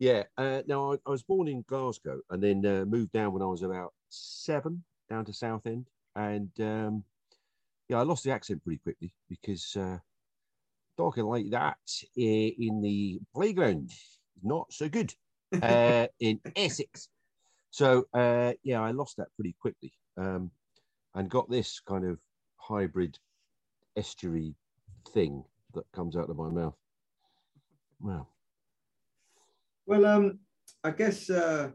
Yeah. Uh, now, I, I was born in Glasgow and then uh, moved down when I was about seven, down to Southend. And um, yeah, I lost the accent pretty quickly because uh, talking like that uh, in the playground is not so good uh, in Essex. So uh, yeah, I lost that pretty quickly um, and got this kind of hybrid estuary thing that comes out of my mouth. Wow. Well, um, I guess uh,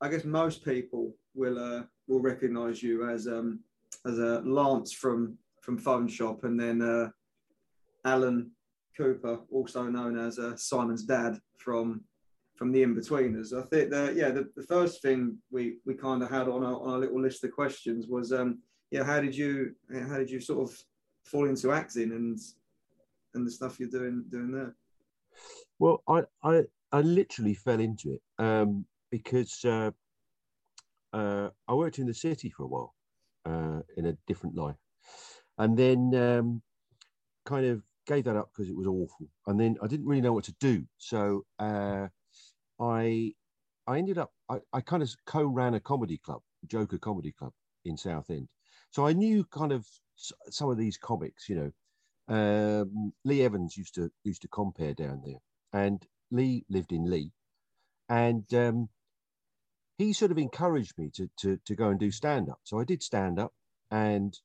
I guess most people will uh, will recognise you as um, as a Lance from from Phone Shop, and then uh, Alan Cooper, also known as uh, Simon's dad from from the Inbetweeners. I think that yeah, the, the first thing we we kind of had on our, on our little list of questions was um, yeah, how did you how did you sort of fall into acting and and the stuff you're doing doing there? Well, I, I, I literally fell into it um, because uh, uh, I worked in the city for a while uh, in a different life, and then um, kind of gave that up because it was awful, and then I didn't really know what to do, so uh, I I ended up I, I kind of co-ran a comedy club, Joker Comedy Club in Southend, so I knew kind of some of these comics, you know. Um, Lee Evans used to used to compare down there, and Lee lived in Leigh, and um, he sort of encouraged me to to to go and do stand up. So I did stand up, and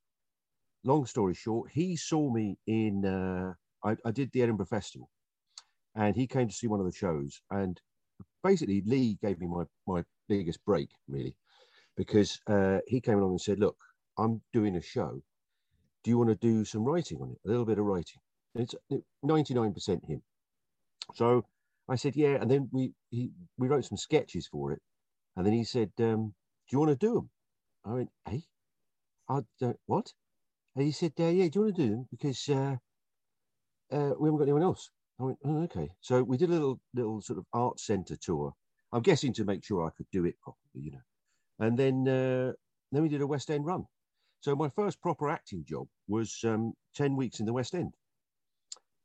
long story short, he saw me in. Uh, I, I did the Edinburgh Festival, and he came to see one of the shows, and basically Lee gave me my my biggest break really, because uh, he came along and said, "Look, I'm doing a show. Do you want to do some writing on it? A little bit of writing." And it's 99% him. So I said, yeah. And then we he, we wrote some sketches for it. And then he said, um, do you want to do them? I went, hey, I don't, what? And he said, uh, yeah, do you want to do them? Because uh, uh, we haven't got anyone else. I went, oh, okay. So we did a little little sort of art centre tour. I'm guessing to make sure I could do it properly, you know. And then uh, then we did a West End run. So my first proper acting job was um, 10 weeks in the West End.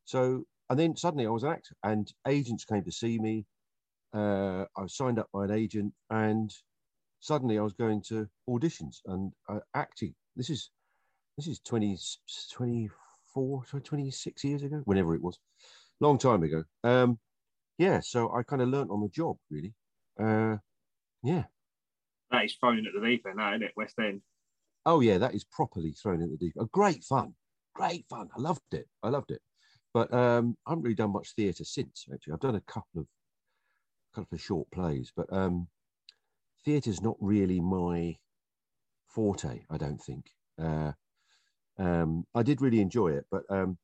So, and then suddenly I was an actor and agents came to see me. Uh, I was signed up by an agent and suddenly I was going to auditions and uh, acting. This is, this is 20, 24, 26 years ago, whenever it was, long time ago. Um, yeah. So I kind of learnt on the job really. Uh, yeah. That is thrown at the deep end, that, isn't it? West End. Oh yeah, that is properly thrown in the deep. Oh, great fun, great fun. I loved it. I loved it. But um, I haven't really done much theatre since. Actually, I've done a couple of couple of short plays, but um, theatre's not really my forte. I don't think. Uh, um, I did really enjoy it, but um,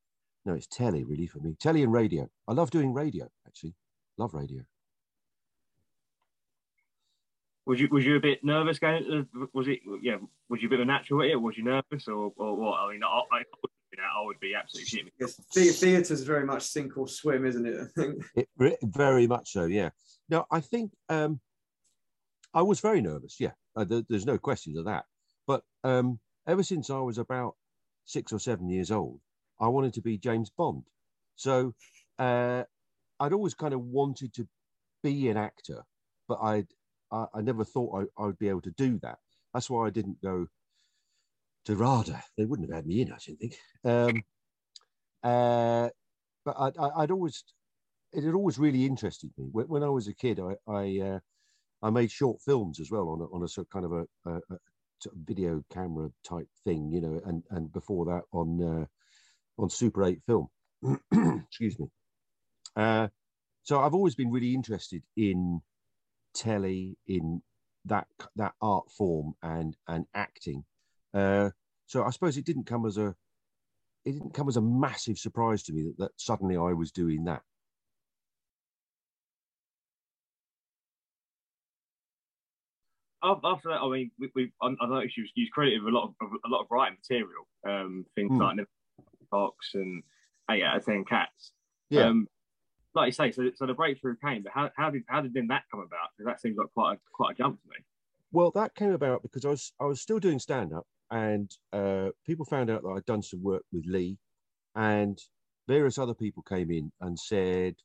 no, it's telly really for me. Telly and radio. I love doing radio. Actually, love radio. Was you was you a bit nervous going? Was it yeah? Was you a bit of a natural at it? Was you nervous or, or what? I mean, I, I, I would be absolutely shitting. Yes, the- theatre's very much sink or swim, isn't it? I think. It, re- very much so, yeah. No, I think um, I was very nervous. Yeah, uh, there, there's no question of that. But um, ever since I was about six or seven years old, I wanted to be James Bond. So uh, I'd always kind of wanted to be an actor, but I'd I, I never thought I, I, would be able to do that. That's why I didn't go to RADA. They wouldn't have had me in, I don't think. Um, uh, but I, would always, it had always really interested me. When, when I was a kid, I I, uh, I, made short films as well on a, on a sort of kind of a, a, a video camera type thing, you know, and and before that on uh, on Super 8 film. Excuse me. Uh, so I've always been really interested in telly, in that that art form and and acting. Uh, so I suppose it didn't come as a it didn't come as a massive surprise to me that, that suddenly I was doing that. After that, I mean, we, we I, I noticed you, you credited with a lot of a lot of writing material, um, things mm. like Fox and eight out of ten cats. Yeah. Um, like you say, so, so the breakthrough came, but how, how did how did then that come about? Because that seems like quite a, quite a jump to me. Well, that came about because I was I was still doing stand up, and uh, people found out that I'd done some work with Lee, and various other people came in and said,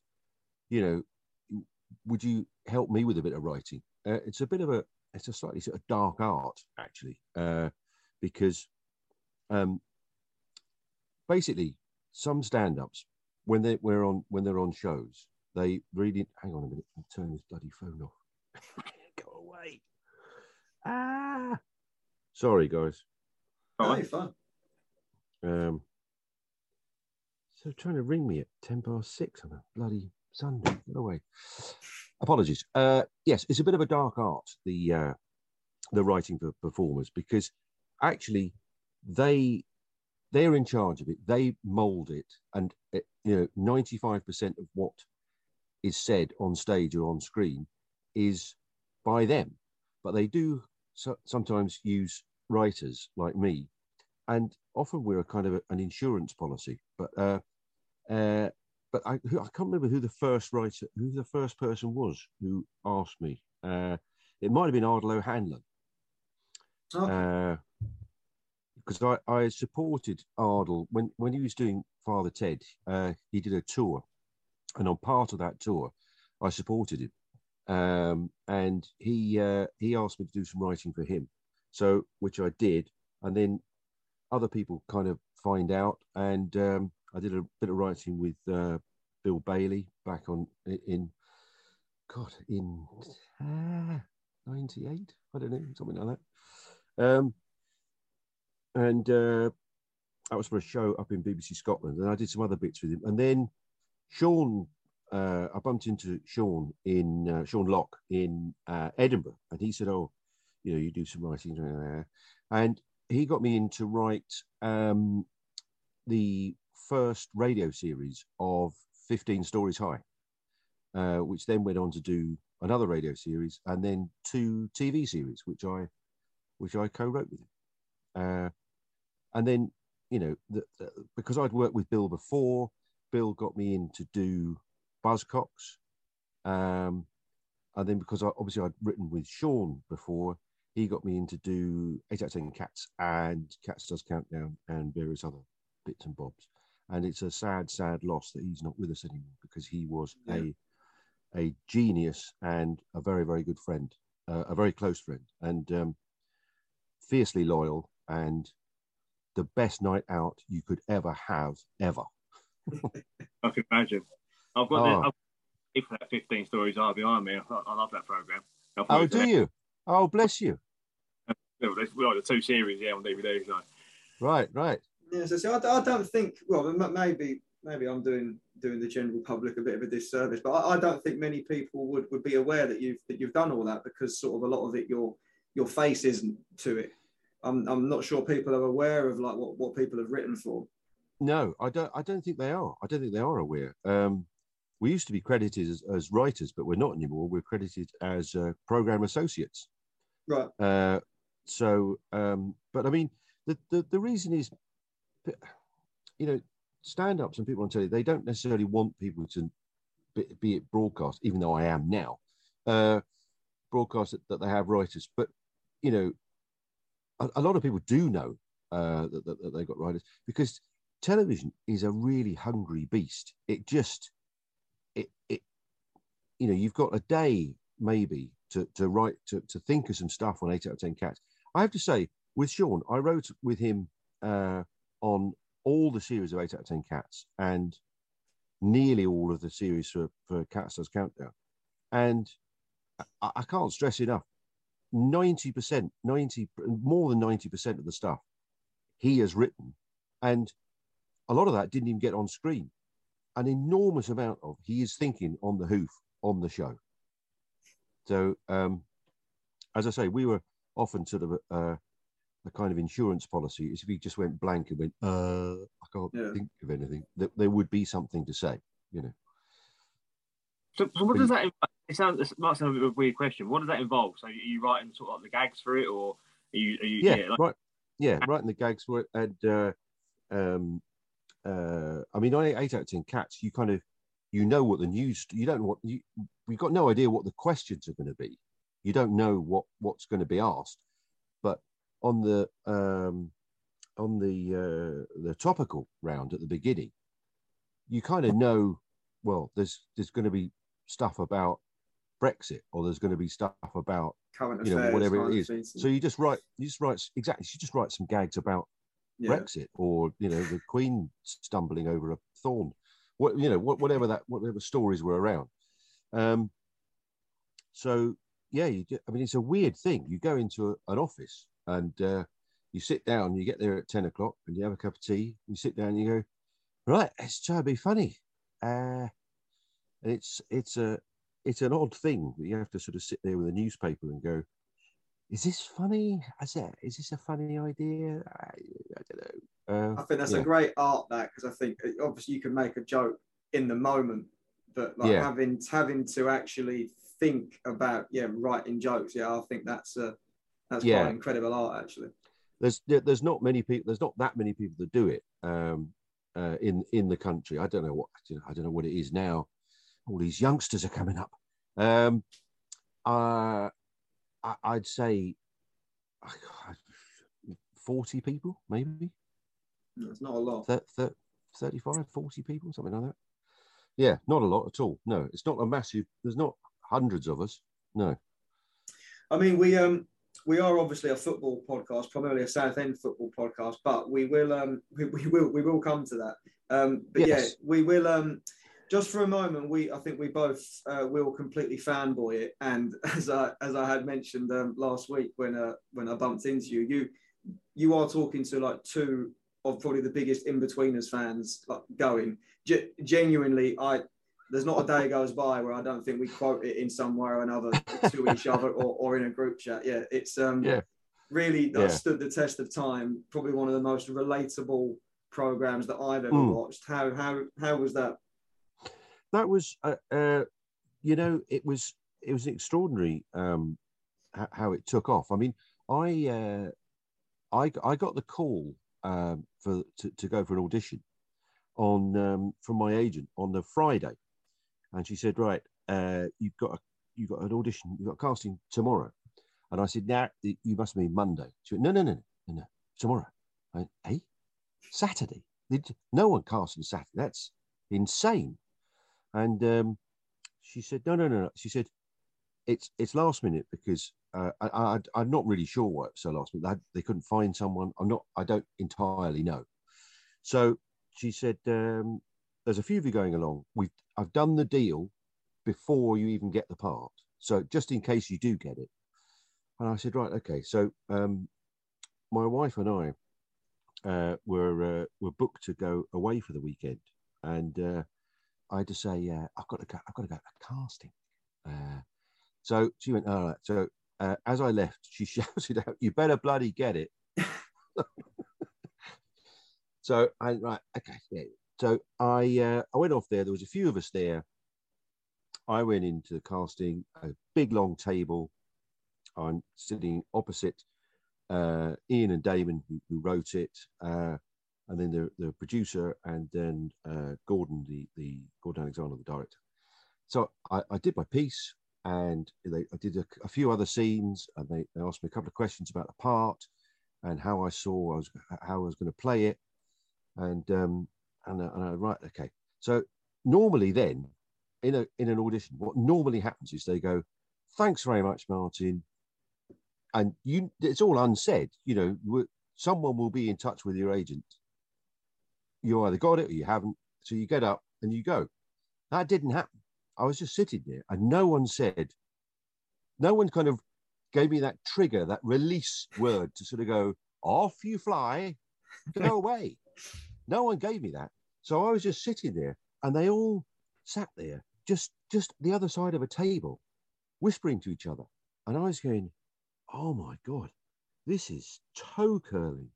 you know, would you help me with a bit of writing? Uh, it's a bit of a it's a slightly sort of dark art actually, uh, because um, basically some stand-ups when they we're on when they're on shows, they really hang on a minute and turn this bloody phone off. Go away. Ah sorry guys. Oh, hey, fun. Um so trying to ring me at 10 past six on a bloody Sunday. Go away. Apologies. Uh yes, it's a bit of a dark art, the uh the writing for performers, because actually they they're in charge of it. They mold it, and it, you know, ninety-five percent of what is said on stage or on screen is by them. But they do so, sometimes use writers like me, and often we're a kind of a, an insurance policy. But uh, uh, but I, I can't remember who the first writer, who the first person was who asked me. Uh, it might have been Ardal O'Hanlon. Oh. Uh, because I, I supported Ardal when, when he was doing Father Ted. Uh, he did a tour, and on part of that tour, I supported him. Um, and he uh, he asked me to do some writing for him, so which I did, and then other people kind of find out, and um, I did a bit of writing with uh, Bill Bailey back on in God in '98, uh, I don't know, something like that. Um, and uh, that was for a show up in BBC Scotland, and I did some other bits with him. And then Sean, uh, I bumped into Sean in uh, Sean Lock in uh, Edinburgh, and he said, "Oh, you know, you do some writing," there and he got me in to write um, the first radio series of 15 Storeys High, uh, which then went on to do another radio series and then two TV series, which I which I co-wrote with him. Uh, and then you know the, the, because I'd worked with Bill before, Bill got me in to do Buzzcocks, um, and then because I, obviously I'd written with Sean before, he got me in to do eight out of ten cats and Cats Does Countdown and various other bits and bobs. And it's a sad, sad loss that he's not with us anymore because he was yeah. a a genius and a very, very good friend, uh, a very close friend, and um, fiercely loyal and the best night out you could ever have, ever. I can imagine. I've got oh. the, I've, that 15 stories are behind me. I, I love that program. Oh, do you? Oh, bless you. We like the two series, yeah, on DVD. So. Right, right. Yeah, so see, I, I don't think. Well, maybe maybe I'm doing doing the general public a bit of a disservice, but I, I, don't think many people would, would be aware that you've that you've done all that because sort of a lot of it your your face isn't to it. I'm, I'm not sure people are aware of like what, what people have written for. No, I don't. I don't think they are. I don't think they are aware. Um, we used to be credited as, as, writers, but we're not anymore. We're credited as uh, program associates. Right. Uh, so, um, but I mean, the, the the reason is, you know, stand-ups and people on telly, they don't necessarily want people to be, be it broadcast, even though I am now. Uh, broadcast that, that they have writers, but you know, a, a lot of people do know uh, that, that, that they've got writers because television is a really hungry beast. It just, it, it, you know, you've got a day maybe to, to write, to, to think of some stuff on eight out of 10 cats. I have to say, with Sean, I wrote with him uh, on all the series of eight out of 10 cats and nearly all of the series for, for Cats Does Countdown. And I, I can't stress enough 90%, 90, more than 90% of the stuff he has written. And a lot of that didn't even get on screen. An enormous amount of he is thinking on the hoof on the show. So, um, as I say, we were often sort of uh, a kind of insurance policy is if he just went blank and went, uh, I can't Yeah. think of anything, that there would be something to say, you know. So, so what But does that? It sounds it might sound a bit of a weird question. What does that involve? So, are you writing sort of like the gags for it, or are you? Are you yeah, like, right. Yeah, writing the gags for it, and uh, um, uh, I mean, I eight out of ten cats. You kind of, you know what the news. You don't want you. We've got no idea what the questions are going to be. You don't know what what's going to be asked, but on the um, on the uh, the topical round at the beginning, you kind of know. Well, there's there's going to be stuff about Brexit, or there's going to be stuff about Current you know affairs, whatever it is it of is. things. So you just write, you just write exactly. You just write some gags about Yeah. Brexit, or you know the Queen stumbling over a thorn, what you know, what, whatever that, whatever stories were around. Um, so yeah, you get, I mean, it's a weird thing. You go into a, an office and uh, you sit down. You get there at ten o'clock, and you have a cup of tea. You sit down, and you go, right, let's try to be funny. Uh, and it's it's a it's an odd thing that you have to sort of sit there with a newspaper and go, is this funny? Is that is this a funny idea? I, I don't know. Uh, I think that's yeah. a great art that because I think obviously you can make a joke in the moment, but like Yeah. having having to actually think about yeah writing jokes. Yeah, I think that's a that's Yeah. quite incredible art actually. there's there's not many people. There's not that many people that do it um, uh, in in the country. I don't know what I don't know what it is now. All these youngsters are coming up. Um, uh, I, I'd say forty people, maybe. It's not a lot. Thir- 35, 40 people, something like that. Yeah, not a lot at all. No, it's not a massive. There's not hundreds of us. No. I mean, we um we are obviously a football podcast, primarily a Southend football podcast, but we will um we, we will we will come to that. Um, but yeah, we will um just for a moment. We I think we both uh, will completely fanboy it, and as I as I had mentioned um, last week when uh, when I bumped into you, you you are talking to like two of probably the biggest Inbetweeners fans like going. Ge- genuinely, I there's not a day goes by where I don't think we quote it in some way or another to each other or, or in a group chat. Yeah, it's um Yeah. really that Yeah. stood the test of time. Probably one of the most relatable programs that I've ever Mm. watched. How how how was that? that was uh, uh, you know it was it was extraordinary um how it took off i mean i uh i i got the call um for to, to go for an audition on um from my agent on the friday. And she said right uh you've got a you've got an audition you've got a casting tomorrow. And i said now you must mean monday. She went no no no no no, no tomorrow. I went, hey saturday? No one casts on saturday. That's insane. And um, she said, no, no, no, no. She said, it's it's last minute because uh, I, I I'm not really sure why it's so last minute. They, they couldn't find someone. I'm not. I don't entirely know. So she said, um, there's a few of you going along. We've I've done the deal before you even get the part. So just in case you do get it. And I said, right, okay. So um, my wife and I uh, were uh, were booked to go away for the weekend, and uh, I had to say, uh, I've got to go. I've got to go to casting. Uh, so she went, all right. So uh, as I left, she shouted out, "You better bloody get it." so I right, okay, yeah. So I uh, I went off there. There was a few of us there. I went into the casting, a big long table. I'm sitting opposite uh, Ian and Damon, who, who wrote it. Uh, and then the, the producer, and then uh, Gordon, the, the Gordon Alexander, the director. So I, I did my piece, and they I did a, a, few other scenes, and they, they asked me a couple of questions about the part and how I saw I was how I was going to play it, and um, and, and I right okay. So normally then in a in an audition, what normally happens is they go, "Thanks very much, Martin," and you it's all unsaid. You know, someone will be in touch with your agent. You either got it or you haven't. So you get up and you go. That didn't happen. I was just sitting there and no one said, no one kind of gave me that trigger, that release word to sort of go, off you fly, go away. no one gave me that. So I was just sitting there and they all sat there just just the other side of a table, whispering to each other. And I was going, oh my God, this is toe curling.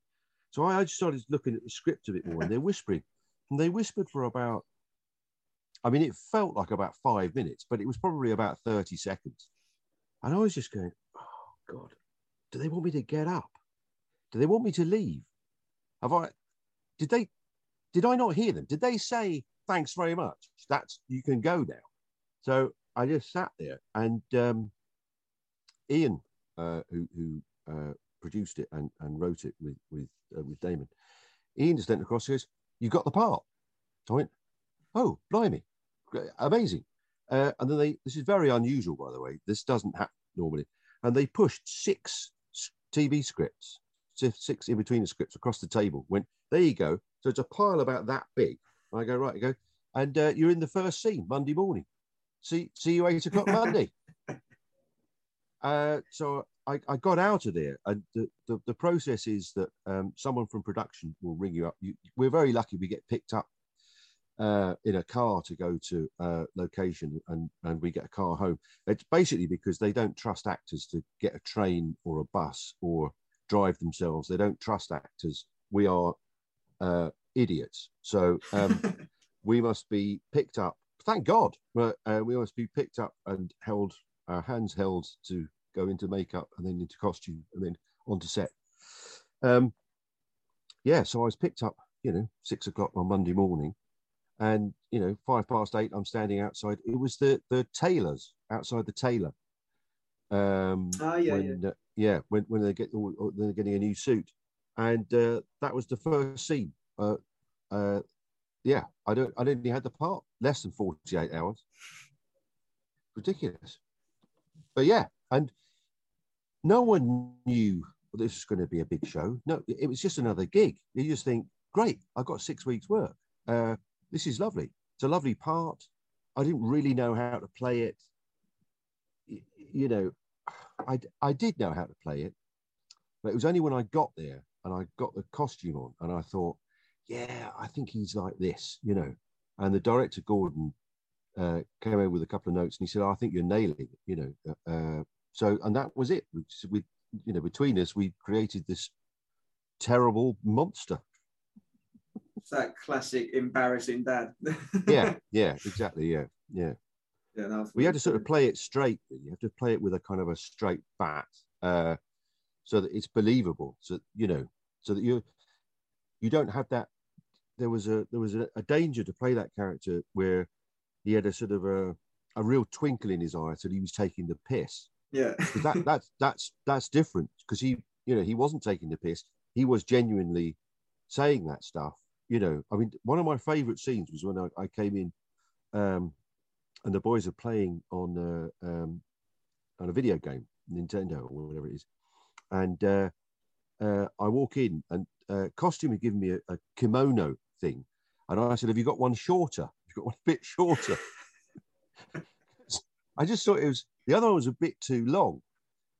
So I, I just started looking at the script a bit more and they're whispering. And they whispered for about, I mean, it felt like about five minutes, but it was probably about 30 seconds. And I was just going, oh God, do they want me to get up? Do they want me to leave? Have I, did they, did I not hear them? Did they say, thanks very much? That's, you can go now. So I just sat there and um, Ian, uh, who, who uh, produced it and, and wrote it with with uh, with Damon. Ian just leant across and goes, "You got the part." So I went, "Oh, blimey, amazing!" Uh, and then they this is very unusual, by the way. This doesn't happen normally. And they pushed six TV scripts, six in between the scripts across the table. Went there you go. So it's a pile about that big. And I go right. You go, and uh, you're in the first scene Monday morning. See see you eight o'clock Monday. Uh, so I, I, got out of there. And the, the, the process is that um, someone from production will ring you up. You, we're very lucky we get picked up uh, in a car to go to a location and, and we get a car home. It's basically because they don't trust actors to get a train or a bus or drive themselves. They don't trust actors. We are uh, idiots. So um, we must be picked up. Thank God. But, uh, we must be picked up and held, our hands held to go into makeup and then into costume and then onto set. Um, yeah, so I was picked up, you know, six o'clock on Monday morning, and you know, five past eight, I'm standing outside. It was the the tailors outside the tailor. Um, oh, yeah, when, yeah. Uh, yeah, when when they get they're getting a new suit, and uh, that was the first scene. Uh, uh, yeah, I don't, I only had the part less than 48 hours. Ridiculous. But yeah, and no one knew this was going to be a big show. No, it was just another gig. You just think, great, I've got six weeks' work. Uh, this is lovely. It's a lovely part. I didn't really know how to play it. You know, I, I did know how to play it, but it was only when I got there and I got the costume on and I thought, yeah, I think he's like this, you know. And the director, Gordon, uh, came in with a couple of notes and he said, oh, I think you're nailing it, you know. Uh, so, and that was it. We, we, you know, between us, we created this terrible monster. It's that classic embarrassing dad. yeah, yeah, exactly. Yeah, yeah. Yeah, no, we had to sort of play it straight. You have to play it with a kind of a straight bat, uh, so that it's believable. So you know, so that you you don't have that. There was a there was a, a danger to play that character where he had a sort of a a real twinkle in his eye, so he was taking the piss. Yeah, that that's that's that's different because he you know he wasn't taking the piss. He was genuinely saying that stuff. You know, I mean, one of my favourite scenes was when I, I came in, um, and the boys are playing on uh, um, on a video game, Nintendo or whatever it is, and uh, uh, I walk in and uh, costume had given me a, a, kimono thing, and I said, "Have you got one shorter? Have you got one a bit shorter?" I just thought it was the other one was a bit too long,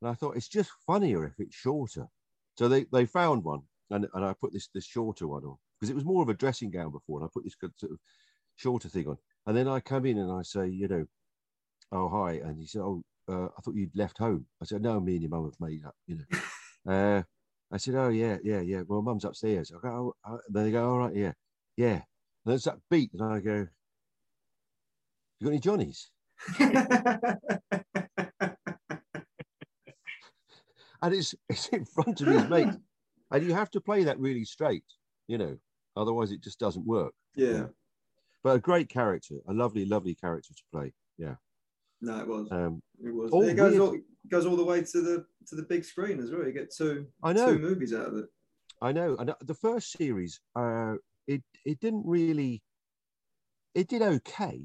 and I thought it's just funnier if it's shorter. So they, they found one, and, and I put this this shorter one on because it was more of a dressing gown before, and I put this sort of shorter thing on. And then I come in and I say, you know, oh hi, and he said, oh, uh, I thought you'd left home. I said, no, me and your mum have made up, you know. uh, I said, oh yeah, yeah, yeah. Well, mum's upstairs. I go, oh, uh, then they go, all right, yeah, yeah. And there's that beat, and I go, you got any Johnnies? and it's it's in front of his mate, and you have to play that really straight, you know, otherwise it just doesn't work. Yeah. But a great character, a lovely, lovely character to play. Yeah. No, it was. Um, it was. all it goes weird- all, goes all the way to the to the big screen as well. You get two I know. two movies out of it. I know. And uh, the first series, uh, it it didn't really, it did okay,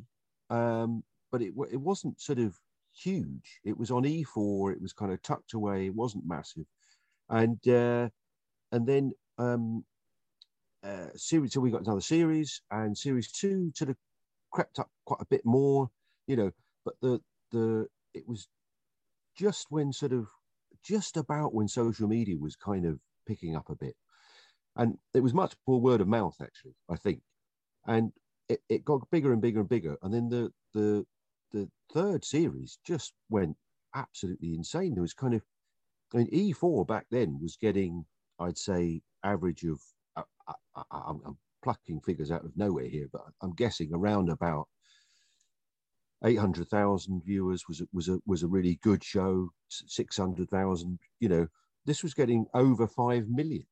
um, but it it wasn't sort of huge. It was on E4. It was kind of tucked away. It wasn't massive, and uh, and then um, uh, series. So we got another series, and series two sort of crept up quite a bit more, you know. But the the it was just when sort of just about when social media was kind of picking up a bit. And it was much more word of mouth, actually, I think. And it, it got bigger and bigger and bigger. And then the the the third series just went absolutely insane. There was kind of I mean E4 back then was getting, I'd say, average of I, I, I, I'm, I'm plucking figures out of nowhere here, but I'm guessing around about 800,000 viewers was a, was a was a really good show. 600,000, you know, this was getting over five million.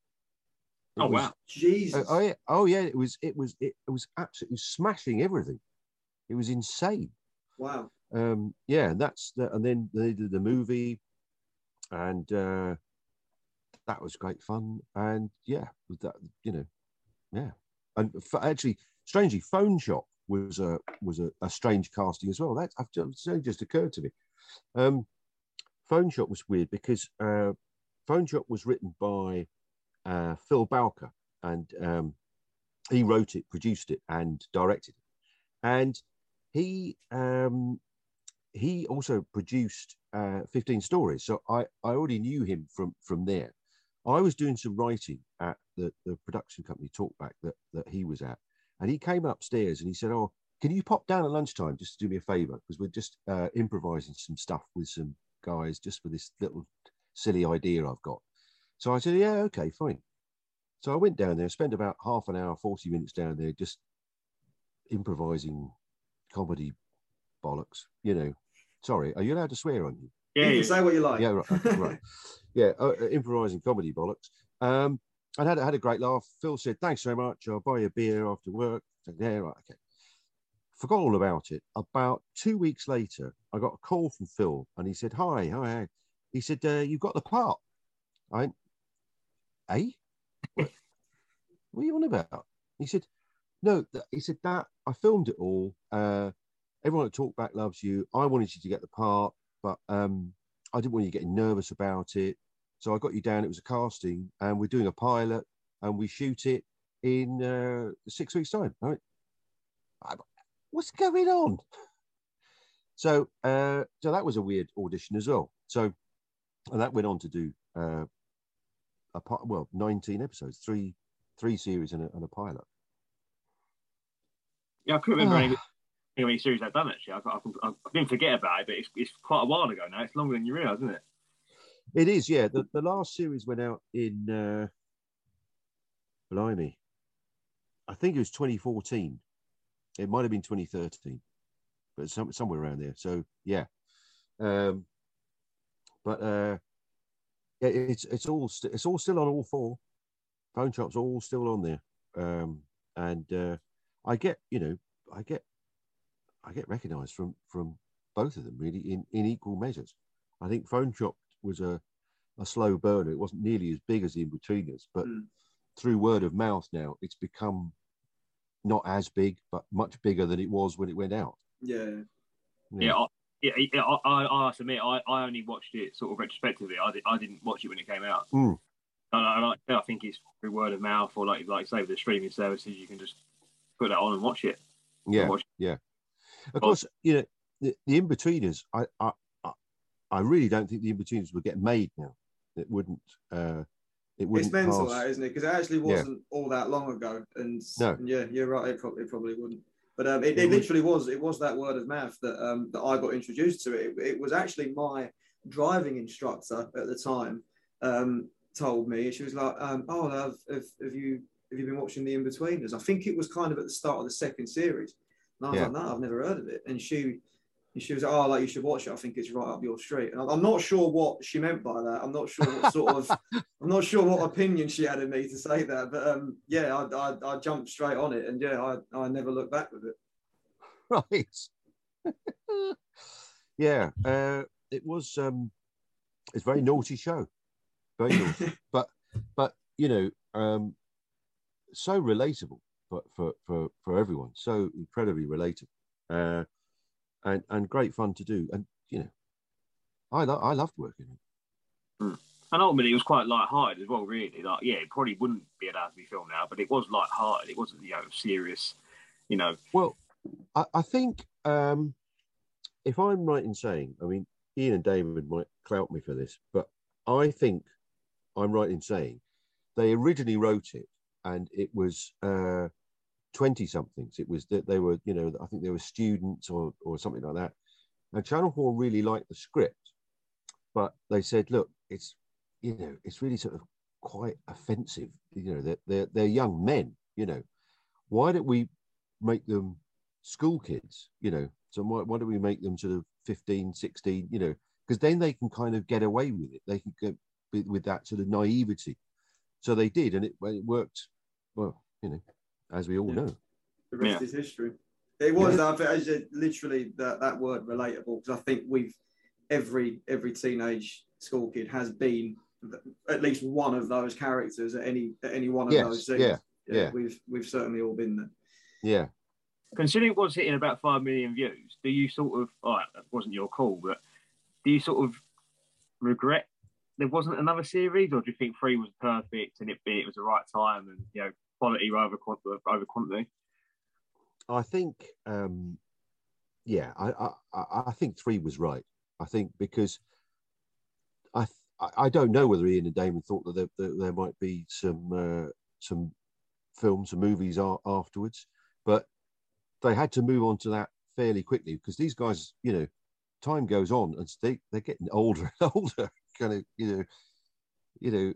It Oh, was- wow. Jesus. Oh, oh yeah, oh yeah, it was it was it, it was absolutely smashing everything. It was insane. Wow. Um, yeah, and that's the, and then they did the movie, and uh, that was great fun. And yeah, that you know, yeah, and actually, strangely, Phone Shop was a was a, a strange casting as well. That I've just, occurred to me. Um, Phone Shop was weird because uh, Phone Shop was written by uh, Phil Bowker, and um, he wrote it, produced it, and directed it. And he um, he also produced uh, 15 Storeys. So I, I already knew him from from there. I was doing some writing at the, the production company Talkback that, that he was at. And he came upstairs and he said, Oh, can you pop down at lunchtime just to do me a favor? Because we're just uh, improvising some stuff with some guys just for this little silly idea I've got. So I said, Yeah, okay, fine. So I went down there, spent about half an hour, 40 minutes down there, just improvising comedy bollocks. You know, sorry, are you allowed to swear on you? You can say what you like. Yeah, right. okay, right. yeah, uh, uh, improvising comedy bollocks. Um, I had had a great laugh. Phil said, "Thanks very much. I'll buy you a beer after work." Said, yeah, right, okay. Forgot all about it. About two weeks later, I got a call from Phil, and he said, "Hi, hi." hi." He said, uh, "You've got the part." I "Eh? What, what are you on about?" He said, "No." th- He said that I filmed it all. Uh, everyone at Talkback loves you. I wanted you to get the part, but um, I didn't want you getting nervous about it. So I got you down. It was a casting, and we're doing a pilot, and we shoot it in uh, six weeks' time. "I- what's going on? So, uh, so that was a weird audition as well. So, and that went on to do uh, a part, well, nineteen episodes, three three series and a, and a pilot. Yeah, I couldn't remember any, any, any series I've done actually. I, I, I, didn't forget about it, but it's, it's quite a while ago now. It's longer than you realise, isn't it? It is, yeah. The, the last series went out in, uh, blimey, I think it was 2014. It might have been 2013, but some, somewhere around there. So, yeah. Um, but uh, yeah, it's it's all st- it's all still on All 4. Phone shops all still on there, um, and uh, I get you know I get I get recognised from from both of them really in in equal measures. I think Phone Shop was a, a slow burner. It wasn't nearly as big as the Inbetweeners, but Mm. through word of mouth now, it's become not as big, but much bigger than it was when it went out. Yeah. Yeah, I, yeah, yeah, I, I, I have admit, I, I only watched it sort of retrospectively. I, did, I didn't watch it when it came out. Mm. And I, and I, I think it's through word of mouth or like like say with the streaming services, you can just put that on and watch it. Yeah, watch- yeah. Of course, you know the, the Inbetweeners. I, I I- really don't think the Inbetweeners would get made now. It wouldn't. Uh, it wouldn't. It's mental, pass- that, isn't it? Because it actually wasn't all that long ago. And No. and yeah, you're right. It probably, it probably wouldn't. But um, it, It it literally was. It was that word of mouth that um, that I got introduced to it. It, was actually my driving instructor at the time um, told me. She was like, um, "Oh, have, have, have you have you been watching the Inbetweeners?" I think it was kind of at the start of the second series. And I was Yeah. like, "No, I've never heard of it." And she and she was like, "Oh, like you should watch it. I think it's right up your street." And I'm- not sure what she meant by that. I'm not sure what sort of, I'm not sure what opinion she had of me to say that. But um, yeah, I, I, I jumped straight on it, and yeah, I, I never looked back with it. right. Yeah, uh, it was. Um, it's a very naughty show, very naughty, but but you know, um, so relatable for for for, for everyone, so incredibly relatable, uh, and and great fun to do, and you know, I lo- I loved working. it. Mm. And ultimately, it was quite light-hearted as well. Really, like yeah, it probably wouldn't be allowed to be filmed now, but it was light-hearted. It wasn't you know serious. You know, Well, I, I think um, if I'm right in saying, I mean, Ian and David might clout me for this, but I think I'm right in saying they originally wrote it and it was twenty somethings. It was that they were, you know, I think they were students or or something like that. And Channel Four really liked the script, but they said, look, it's you know, it's really sort of quite offensive. You know, they're they're, they're young men. You know, why don't we make them school kids? You know, so why, why don't we make them sort of 15, 16, You know, because then they can kind of get away with it. They can get with, with that sort of naivety. So they did, and it, it worked. Well, you know, as we all Yeah. know. The rest Yeah. is history. It was I think, as you- literally that, that word relatable because I think we've every every teenage school kid has been th- at least one of those characters at any at any one of Yes, those scenes. yeah, yeah. We've we've certainly all been there. Yeah. considering it was hitting about five million views, do you sort of? Oh, that wasn't your call, but do you sort of regret there wasn't another series, or do you think three was perfect and it it was the right time and you know quality quant- over quantity? I think, um, yeah, I, I, I think three was right. I think because I, I don't know whether Ian and Damon thought that there, that there might be some, uh, some films and movies afterwards, but they had to move on to that fairly quickly because these guys, you know, time goes on and they they're getting older and older. Kind of, you know, you know,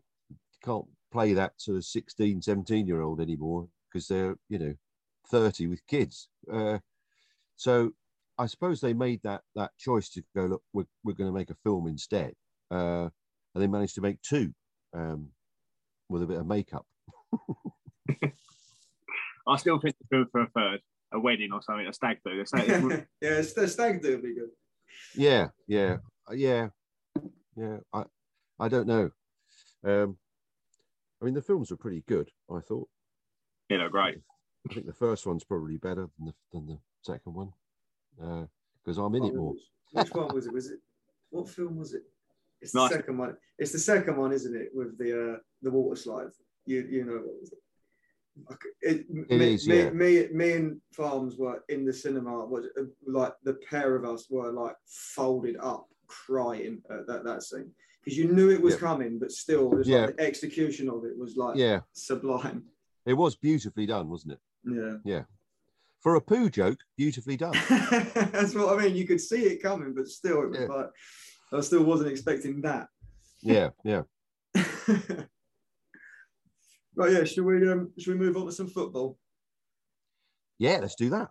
can't play that sort of 16, 17 year old anymore because they're, you know, 30 with kids. Uh, so I suppose they made that that choice to go, look, we're, we're going to make a film instead. Uh, and they managed to make two um, with a bit of makeup. I still think it's good for a third, a wedding or something, a stag do. A stag- yeah, it's the stag do would be good. Yeah, yeah, uh, yeah, yeah. I, I don't know. Um, I mean, the films were pretty good. I thought. you know, great. I think the first one's probably better than the than the second one Uh, because I'm in it more. Which one was it? Was it what film was it? It's the Nice. second one. It's the second one, isn't it? With the uh, the water slide. You you know what was it? It, It me, is, yeah. me, me and Farms were in the cinema. Was uh, like the pair of us were like folded up, crying at that, that scene because you knew it was Yeah. coming, but still, it was Yeah. like the execution of it was like Yeah, sublime. it was beautifully done, wasn't it? Yeah, Yeah. For a poo joke, beautifully done. that's what I mean. You could see it coming, but still, it was Yeah. like I still wasn't expecting that. Yeah, yeah. right, yeah. Should we um, should we move on to some football? Yeah, let's do that.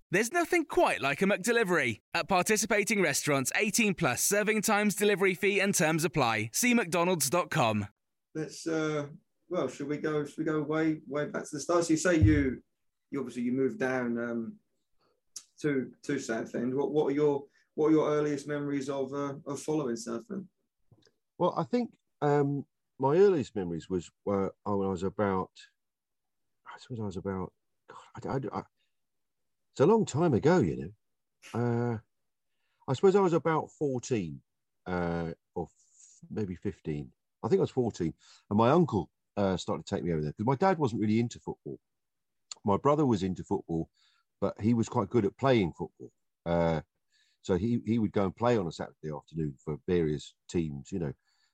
There's nothing quite like a McDelivery. At participating restaurants, 18 plus serving times, delivery fee, and terms apply. See McDonald's.com. Let's uh, well, should we go? Should we go way way back to the start? So you say you, you obviously you moved down um, to to Southend. What what are your what are your earliest memories of uh, of following Southend? Well, I think um, my earliest memories was uh, when I was about, I suppose I was about, God, I, I, I- it's a long time ago, you know. Uh, I suppose I was about 14 uh, or f- maybe 15. I think I was 14, and my uncle uh, started to take me over there because my dad wasn't really into football. My brother was into football, but he was quite good at playing football. Uh, so he he would go and play on a Saturday afternoon for various teams, you know.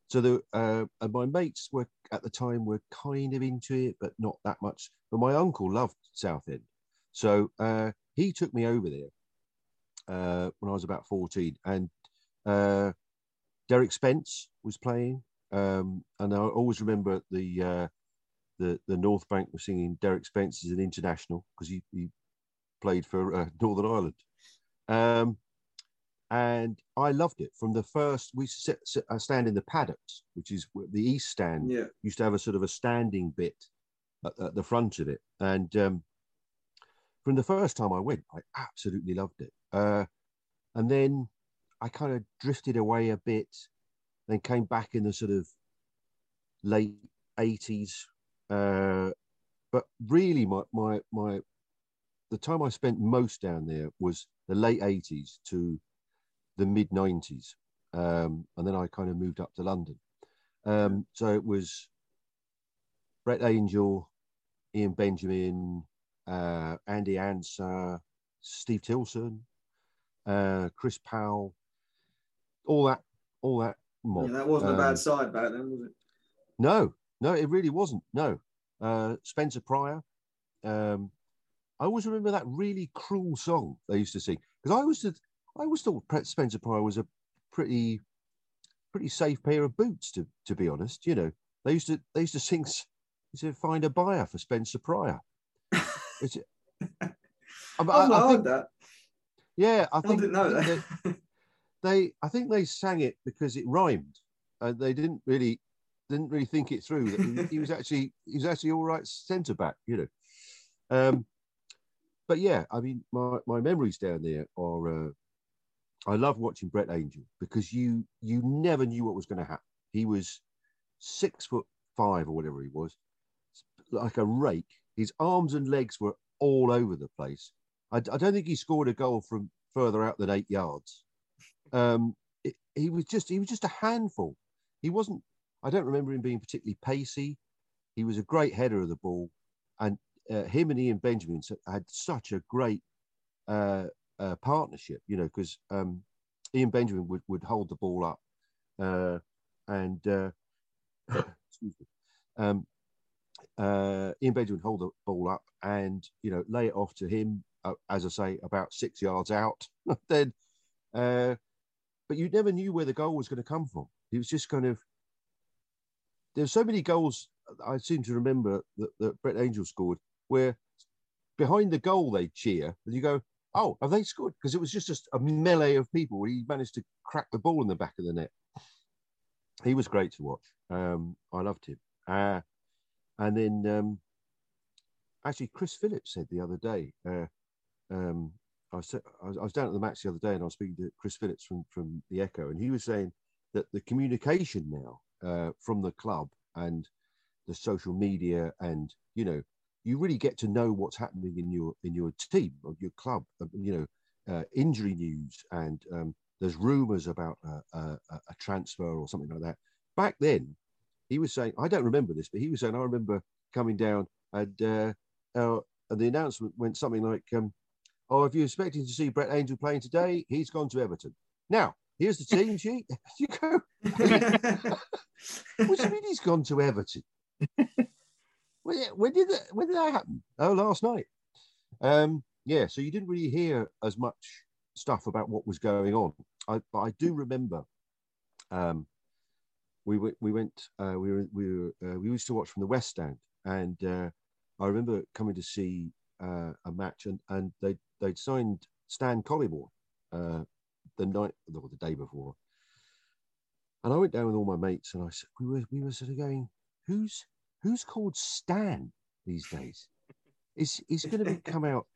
So the uh, and my mates were at the time were kind of into it, but not that much. But my uncle loved Southend, so uh, he took me over there uh, when I was about fourteen, and uh, Derek Spence was playing, um, and I always remember the uh, the the North Bank was singing Derek Spence is an international because he, he played for uh, Northern Ireland. Um, and I loved it from the first. We sit, sit, uh, stand in the paddocks, which is the east stand. Yeah. Used to have a sort of a standing bit at, at the front of it, and um, from the first time I went, I absolutely loved it. Uh, and then I kind of drifted away a bit, then came back in the sort of late eighties. Uh, but really, my my my the time I spent most down there was the late eighties to the mid 90s. Um, and then I kind of moved up to London. Um, so it was Brett Angell, Ian Benjamin, uh, Andy Ansah, Steve Tilson, uh, Chris Powell, all that, all that mob. Yeah, that wasn't a Um, bad side back then, was it? no, no, it really wasn't. No, uh, Spencer Prior. Um, I always remember that really cruel song they used to sing because I did, I always thought Spencer Prior was a pretty, pretty safe pair of boots. To to be honest, you know, they used to they used to sing. said, "Find a buyer for Spencer Prior." It's, I, I- think- that. yeah, I I think didn't know that. they I think they sang it because it rhymed, and they didn't really didn't really think it through that he, he was actually he was actually all right centre back, you know. Um, but yeah, I mean, my, my memories down there are. Uh, I love watching Brett Angell because you you never knew what was going to happen. He was six foot five or whatever he was, like a rake. His arms and legs were all over the place. I, I don't think he scored a goal from further out than eight yards. Um, it, he was just he was just a handful. He wasn't. I don't remember him being particularly pacey. He was a great header of the ball, and uh, him and Ian Benjamin had such a great uh, uh, partnership. You know, because um, Ian Benjamin would, would hold the ball up, uh, and uh, excuse me, um, uh, Ian Benjamin hold the ball up and you know lay it off to him, uh, as I say, about six yards out. then, uh, but you never knew where the goal was going to come from. He was just kind of. There's so many goals I seem to remember that, that Brett Angell scored where behind the goal they cheer and you go, oh, have they scored? Because it was just a, a melee of people he managed to crack the ball in the back of the net. He was great to watch. Um, I loved him. Uh, and then um, actually, Chris Phillips said the other day, uh, um, I, was, I was- down at the match the other day and I was speaking to Chris Phillips from, from the Echo, and he was saying that the communication now uh, from the club and the social media and you know you really get to know what's happening in your in your team or your club uh, you know uh, injury news and um, there's rumors about a, a, a transfer or something like that. Back then he was saying i don't remember this but he was saying i remember coming down and uh, uh, and the announcement went something like um, oh if you're expecting to see brett angell playing today he's gone to everton now here's the team sheet you go what do you mean he's gone to everton when, when did that when did that happen? Oh, last night. Um, yeah, so you didn't really hear as much stuff about what was going on. I, but I do remember. Um, we went. We went. Uh, we were. We were. Uh, we used to watch from the West Stand, and uh, I remember coming to see uh, a match, and and they they'd signed Stan Collymore uh, the night or the day before, and I went down with all my mates, and I said we were we were sort of going, who's who's called Stan these days? Is he's going to come out?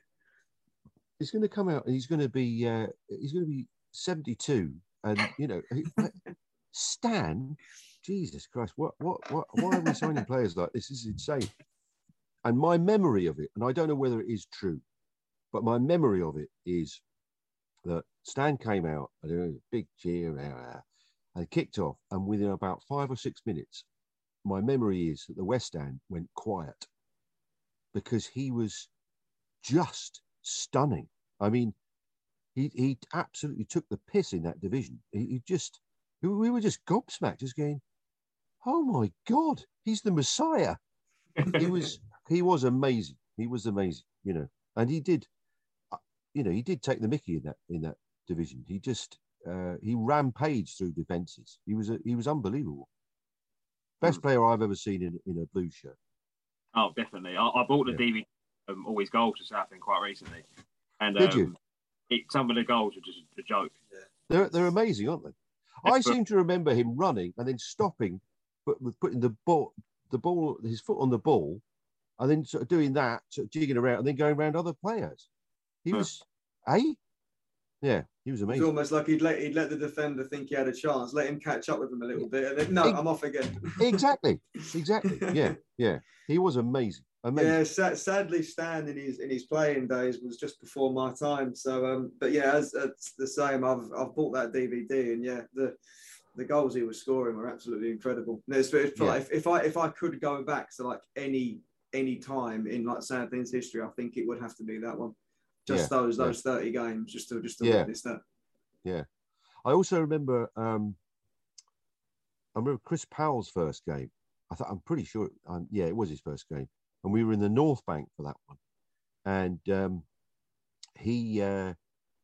He's going to come out, and he's going to be uh, he's going to be seventy two, and you know, Stan. Jesus Christ! What what what? Why are we signing players like this? This is insane. And my memory of it, and I don't know whether it is true, but my memory of it is that Stan came out and there was a big cheer, and kicked off. And within about five or six minutes, my memory is that the West Stand went quiet because he was just stunning. I mean, he he absolutely took the piss in that division. He, he just we were just gobsmacked, just going, "Oh my God, he's the Messiah!" he was he was amazing. He was amazing, you know, and he did, uh, you know, he did take the Mickey in that in that division. He just uh, he rampaged through defenses. He was a, he was unbelievable. Best Hmm. player I've ever seen in, in a blue shirt. Oh, definitely. I, I bought the Yeah. DVD um, Always Goals to Southend quite recently, and Did um, you? It, some of the goals were just a joke. They're they're amazing, aren't they? Yeah, I seem to remember him running and then stopping, but with putting the ball the ball his foot on the ball, and then sort of doing that, sort of jigging around, and then going around other players. He Huh. was, eh? Yeah, he was amazing. It's amazing. almost like he'd let he'd let the defender think he had a chance, let him catch up with him a little bit, and then no, I'm off again. exactly, exactly. Yeah, yeah. He was amazing, amazing. Yeah, sa- sadly, Stan in his in his playing days was just before my time. So, um, but yeah, as it's the same. I've I've bought that DVD, and yeah, the the goals he was scoring were absolutely incredible. And It's, it's Yeah. if, if I if I could go back to like any any time in like Southampton's history, I think it would have to be that one. Just Yeah, those yeah. those thirty games, just to just to Yeah. witness that. Yeah, I also remember. um I remember Chris Powell's first game. I thought I'm pretty sure. Um, yeah, it was his first game, and we were in the North Bank for that one. And um, he uh,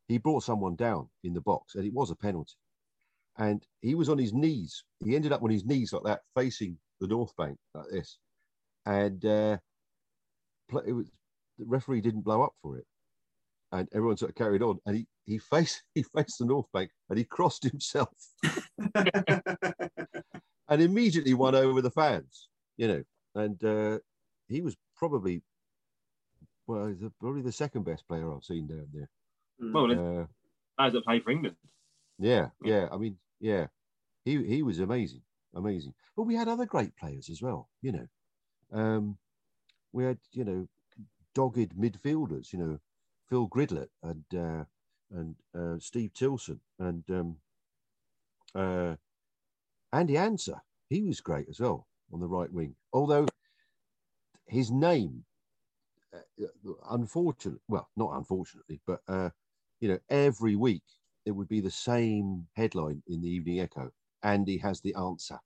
he brought someone down in the box, and it was a penalty. And he was on his knees. He ended up on his knees like that, facing the North Bank like this. And uh, it was, the referee didn't blow up for it, and everyone sort of carried on. And he he faced he faced the North Bank, and he crossed himself and immediately won over the fans, you know. And uh, he was probably, well, the, probably the second best player I've seen down there. Well, there's Uh, guys that play for England. yeah, yeah. I mean, yeah, he he was amazing, amazing. But we had other great players as well, you know. Um, we had, you know, dogged midfielders, you know, Phil Gridelet and uh, and uh, Steve Tilson and um, uh, Andy Ansah. He was great as well on the right wing. Although his name, uh, unfortunately, well, not unfortunately, but uh, you know, every week it would be the same headline in the Evening Echo. Andy has the answer.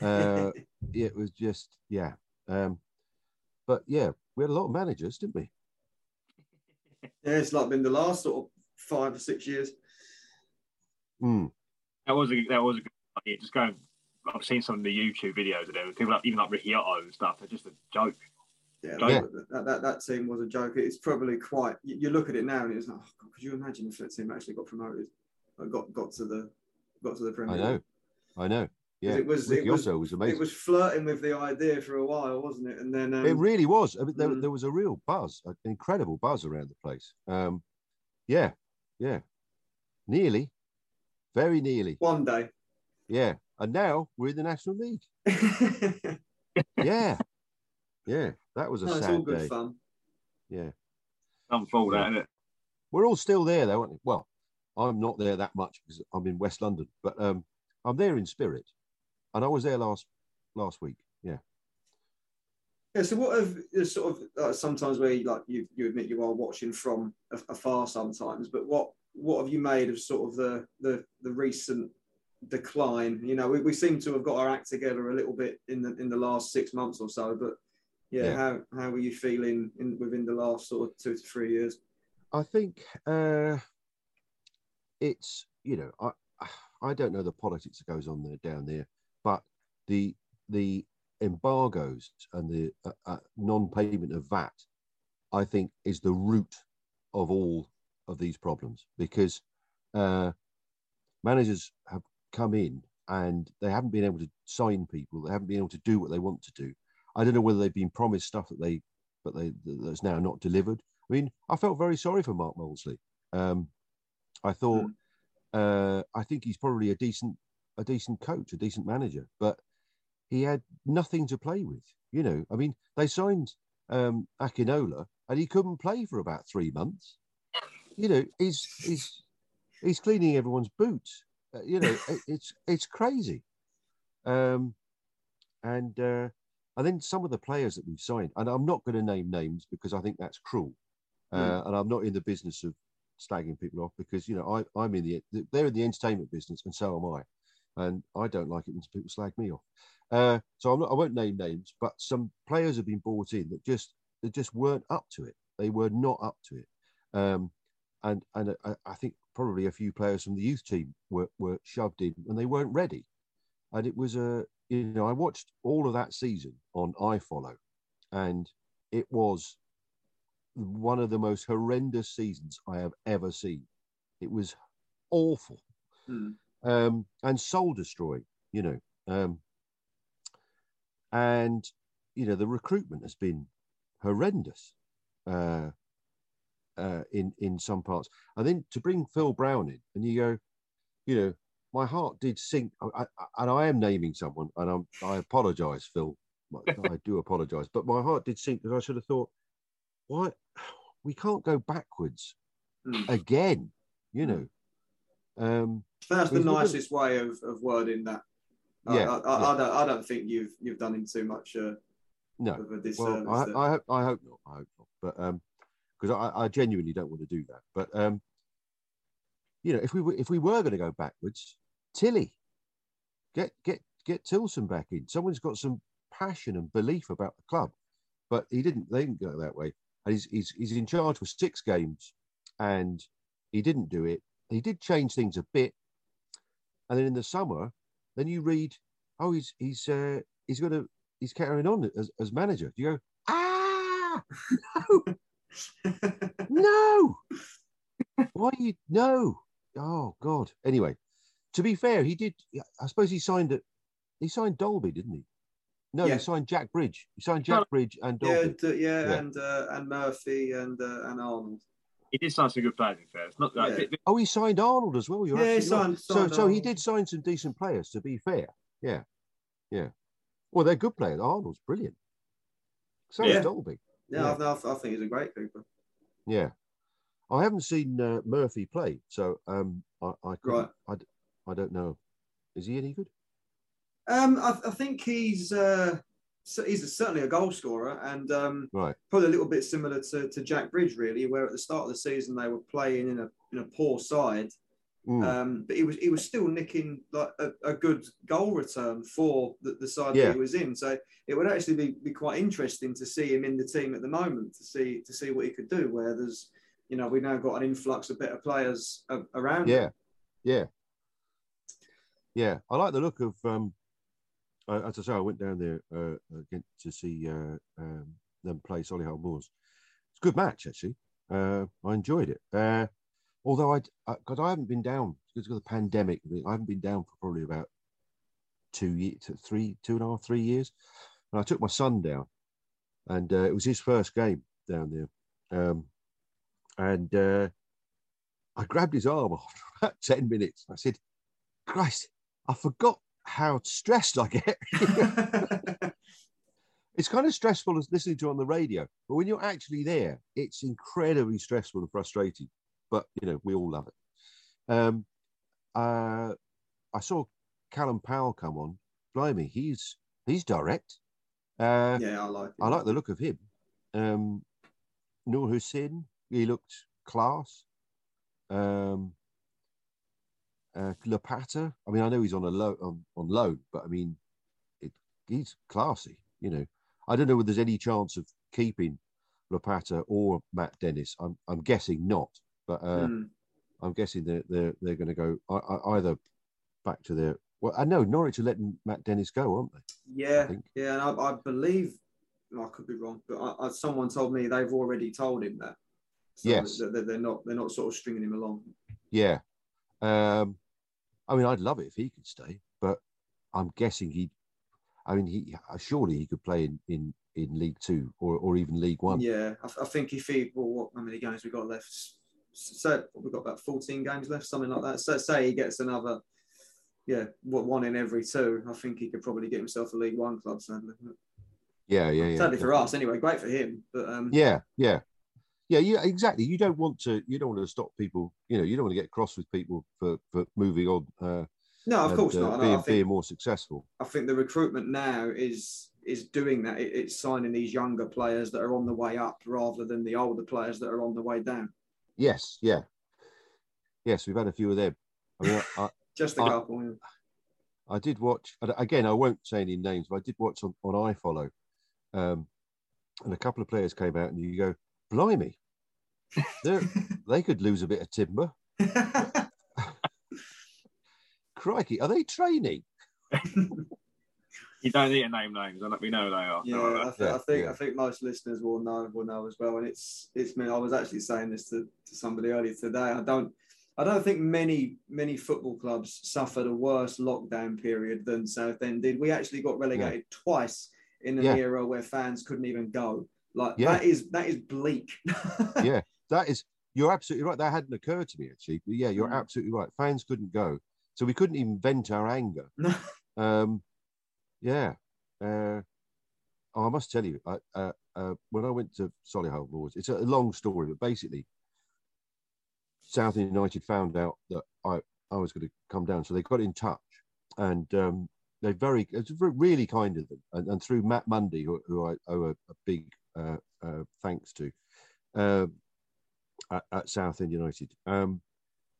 Uh, it was just, yeah. Um, but yeah, we had a lot of managers, didn't we? Yeah, it's like been the last sort of five or six years. Mm. That was a that was a good idea. Just going. I've seen some of the YouTube videos of them. People like even like Ricky Otto and stuff. They're just a joke. Yeah, Yeah. That, that, that, that team was a joke. It's probably quite. You, you look at it now and it's like, oh, God, could you imagine if that team actually got promoted, or got got to the got to the Premier I know, I know. Yeah, It was- Ricky it was- Otto was amazing. It was flirting with the idea for a while, wasn't it? And then um, it really was. I mean, there, mm. there was a real buzz, an incredible buzz around the place. Um, yeah, yeah, nearly, very nearly. one day. Yeah, and now we're in the National League. Yeah, yeah, that was a No, it's sad all good day. fun. Yeah, Some fall that, isn't it? we're all still there though, aren't we? Well, I'm not there that much because I'm in West London, but um, I'm there in spirit, and I was there last last week. Yeah. Yeah. So what have there's sort of uh, sometimes where you, like you you admit you are watching from afar sometimes, but what what have you made of sort of the the the recent decline? You know, we, we seem to have got our act together a little bit in the in the last six months or so, but yeah, Yeah. how how were you feeling in within the last sort of two to three years? I think uh, it's you know I I don't know the politics that goes on there down there, but the the embargoes and the uh, uh, non-payment of VAT, I think, is the root of all of these problems because uh, managers have come in and they haven't been able to sign people, they haven't been able to do what they want to do. I don't know whether they've been promised stuff that they but they that's now not delivered. I mean, I felt very sorry for Mark Molesley. Um, I thought, uh, I think he's probably a decent, a decent coach, a decent manager, but he had nothing to play with. You know, I mean, they signed um, Akinola, and he couldn't play for about three months. You know, he's he's he's cleaning everyone's boots. Uh, you know, it, it's it's crazy. Um, and uh, and then some of the players that we've signed, and I'm not going to name names because I think that's cruel, uh, and I'm not in the business of slagging people off because you know I, I'm in the they're in the entertainment business and so am I, and I don't like it when people slag me off. Uh, so I'm not, I won't name names, but some players have been brought in that just that just weren't up to it. They were not up to it, um, and and I, I think probably a few players from the youth team were, were shoved in and they weren't ready. And it was a you know I watched all of that season on iFollow, and it was one of the most horrendous seasons I have ever seen. It was awful Mm. um, and soul destroying, you know. Um, and, you know, the recruitment has been horrendous uh, uh, in, in some parts. And then to bring Phil Brown in, and you go, you know, my heart did sink. I, I, and I am naming someone, and I'm, I apologize, Phil. I do apologize. But my heart did sink because I should have thought, why? We can't go backwards Mm. again, you know. Um, That's the nicest way of, of wording that. I- Yeah, I, I, yeah. I don't. I don't think you've you've done him too much uh, no, of a disservice. well, I. I hope I hope not. I hope not. But um, because I, I genuinely don't want to do that. But um, you know, if we if we were going to go backwards, Tilly, get get get Tilson back in. Someone's got some passion and belief about the club, but he didn't. They didn't go that way. And he's he's he's in charge for six games, and he didn't do it. He did change things a bit, and then in the summer, then you read, oh, he's he's uh, he's going to he's carrying on as, as manager. You go, ah, no, no. Why do you no? Oh God. Anyway, to be fair, he did. I suppose he signed it. He signed Dolby, didn't he? No, Yeah. he signed Jack Bridge. He signed Jack Bridge and yeah, Dolby. d- yeah, Yeah. and uh, and Murphy and uh, and Arnold. He did sign some good players in fair. It's not like Yeah. Oh, he signed Arnold as well. You're Yeah, he absolutely signed- so, signed so he did sign some decent players. To be fair, yeah, yeah. Well, they're good players. Arnold's brilliant. So Yeah. is Dolby. Yeah, Yeah. I, I, I think he's a great keeper. Yeah, I haven't seen uh, Murphy play, so um, I I, couldn't, Right. I I don't know. Is he any good? Um, I, I think he's uh, so he's certainly a goal scorer, and um, Right. probably a little bit similar to, to Jack Bridge, really, where at the start of the season they were playing in a in a poor side. Um, but he was he was still nicking like a, a good goal return for the, the side Yeah. that he was in. So it would actually be, be quite interesting to see him in the team at the moment to see to see what he could do. Where there's you know we've now got an influx of better players around. him. Yeah, yeah, yeah. I like the look of. Um, uh, as I say, I went down there uh, again to see uh, um, them play Solihull Moors. It's a good match actually. Uh, I enjoyed it. Although I, because I, haven't been down because of the pandemic, I haven't been down for probably about two years, three, two and a half, three years. And I took my son down, and uh, it was his first game down there. Um, and uh, I grabbed his arm after about 10 minutes. I said, Christ, I forgot how stressed I get. it's kind of stressful as listening to on the radio, but when you're actually there, it's incredibly stressful and frustrating. But, you know, we all love it. Um, uh, I saw Callum Powell come on. Blimey, he's he's direct. Uh, yeah, I like. I like the look of him. Um, Noor Husin, he looked class. Um, uh, Lapata, I mean, I know he's on a low on, on loan, but I mean, it, he's classy. You know, I don't know whether there's any chance of keeping Lapata or Matt Dennis. I'm I'm guessing not, but uh, Mm. I'm guessing they're they're, they're going to go I, I, either back to their. Well, I know Norwich are letting Matt Dennis go, aren't they? Yeah, think. yeah, and I, I believe I could be wrong, but I, I, someone told me they've already told him that. So Yes. that they're, they're not they're not sort of stringing him along. Yeah. Um, I mean, I'd love it if he could stay, but I'm guessing he. I mean, he surely he could play in in, in League Two or, or even League One. Yeah, I, I think if he well, what how many games we got left? So we've got about fourteen games left, something like that. So say he gets another, yeah, what one in every two. I think he could probably get himself a League One club. Sadly, Yeah, yeah, yeah. sadly for us anyway. Great for him, but um, Yeah, yeah. yeah, yeah, exactly. You don't want to. You don't want to stop people. You know, you don't want to get cross with people for for moving on. Uh, No, of and, course uh, not. I Being, think- being more successful. I think the recruitment now is is doing that. It, it's signing these younger players that are on the way up rather than the older players that are on the way down. Yes, yeah, yes. We've had a few of them. I mean, I, I, Just a I- couple. yeah. I did watch again. I won't say any names, but I did watch on, on iFollow, um, and a couple of players came out, and you go, "Blimey, they could lose a bit of timber." Crikey, are they training? You don't need to name names. I let me know they are. Yeah, I, th- Yeah, I think yeah. I think most listeners will know will know as well. And it's it's me. I was actually saying this to, to somebody earlier today. I don't I don't think many many football clubs suffered a worse lockdown period than Southend did. We actually got relegated twice in an Yeah. era where fans couldn't even go. Like Yeah. that is that is bleak. yeah, that is. You're absolutely right. That hadn't occurred to me actually. But yeah, you're Mm. absolutely right. Fans couldn't go, so we couldn't even vent our anger. Um, yeah. Uh, oh, I must tell you, I, uh, uh, when I went to Solihull Moors, it's a long story, but basically, Southend United found out that I, I was going to come down, so they got in touch, and um, they very it's re- really kind of them, and, and through Matt Mundy, who, who I owe a, a big uh, uh, thanks to, um, at, at Southend United. Um,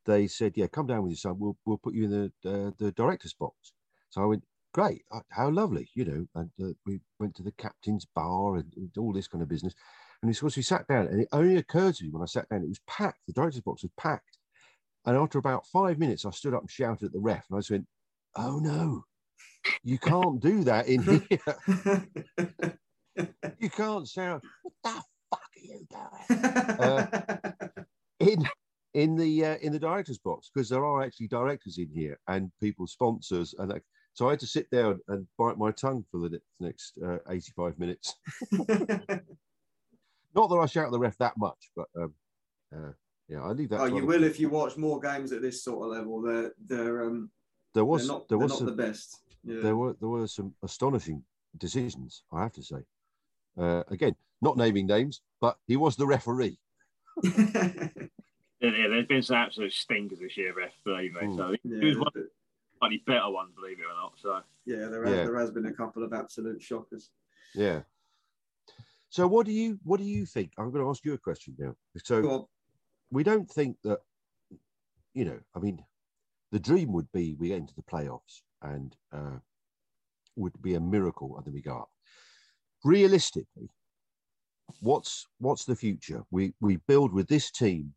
they said, "Yeah, come down with your son. We'll we'll put you in the uh, the director's box." So I went, "Great, uh, how lovely," you know. And uh, we went to the captain's bar and, and all this kind of business. And of course, we sat down, and it only occurred to me when I sat down, it was packed. The director's box was packed. And after about five minutes, I stood up and shouted at the ref, and I just went, "Oh no, you can't do that in here. you can't shout. What the fuck are you doing?" Uh, in in the uh, in the director's box because there are actually directors in here and people sponsors and that, so I had to sit down and bite my tongue for the next uh, 85 minutes. Not that I shout at the ref that much, but um, uh, yeah, I leave that. oh, you will people. if you watch more games at this sort of level. They're they're um There was they're not, there was not some, the best. Yeah. there were there were some astonishing decisions. I have to say. Uh, again, not naming names, but he was the referee. Yeah, yeah, there's been some absolute stinkers this year, ref, believe me. Mm. So it Yeah, was one of the slightly better ones, believe it or not. So yeah, there has, Yeah. there has been a couple of absolute shockers. Yeah. So what do you what do you think? I'm going to ask you a question now. So we don't think that you know i mean the dream would be we get into the playoffs and uh, would be a miracle and then we go up realistically what's what's the future we we build with this team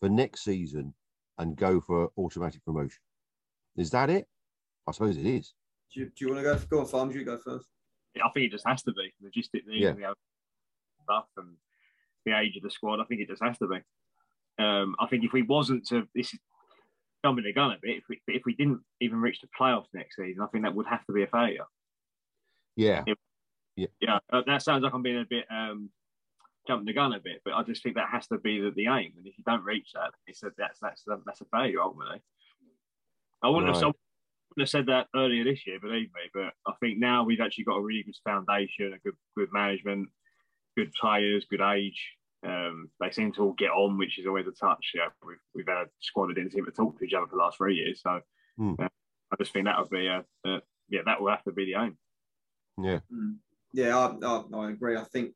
for next season and go for automatic promotion is that it i suppose it is Do you, do you want to go? Go on, Farms. You go first. yeah, I think it just has to be logistically, Yeah. the stuff and the age of the squad. I think it just has to be. Um, I think if we wasn't to this is jumping the gun a bit. If we if we didn't even reach the playoffs next season, I think that would have to be a failure. yeah Yeah, uh, that sounds like I'm being a bit um, jumping the gun a bit, but I just think that has to be the, the aim. And if you don't reach that, it's a, that's that's that's a failure ultimately. I wouldn't have, I wouldn't have said that earlier this year, believe me. But I think now we've actually got a really good foundation, a good good management, good players, good age. Um, they seem to all get on, which is always a touch. Yeah, we've we've had a squad that didn't seem to talk to each other for the last three years, so Hmm. uh, I just think that would be a, a yeah that will have to be the aim. yeah Mm. Yeah, I, I, I agree. I think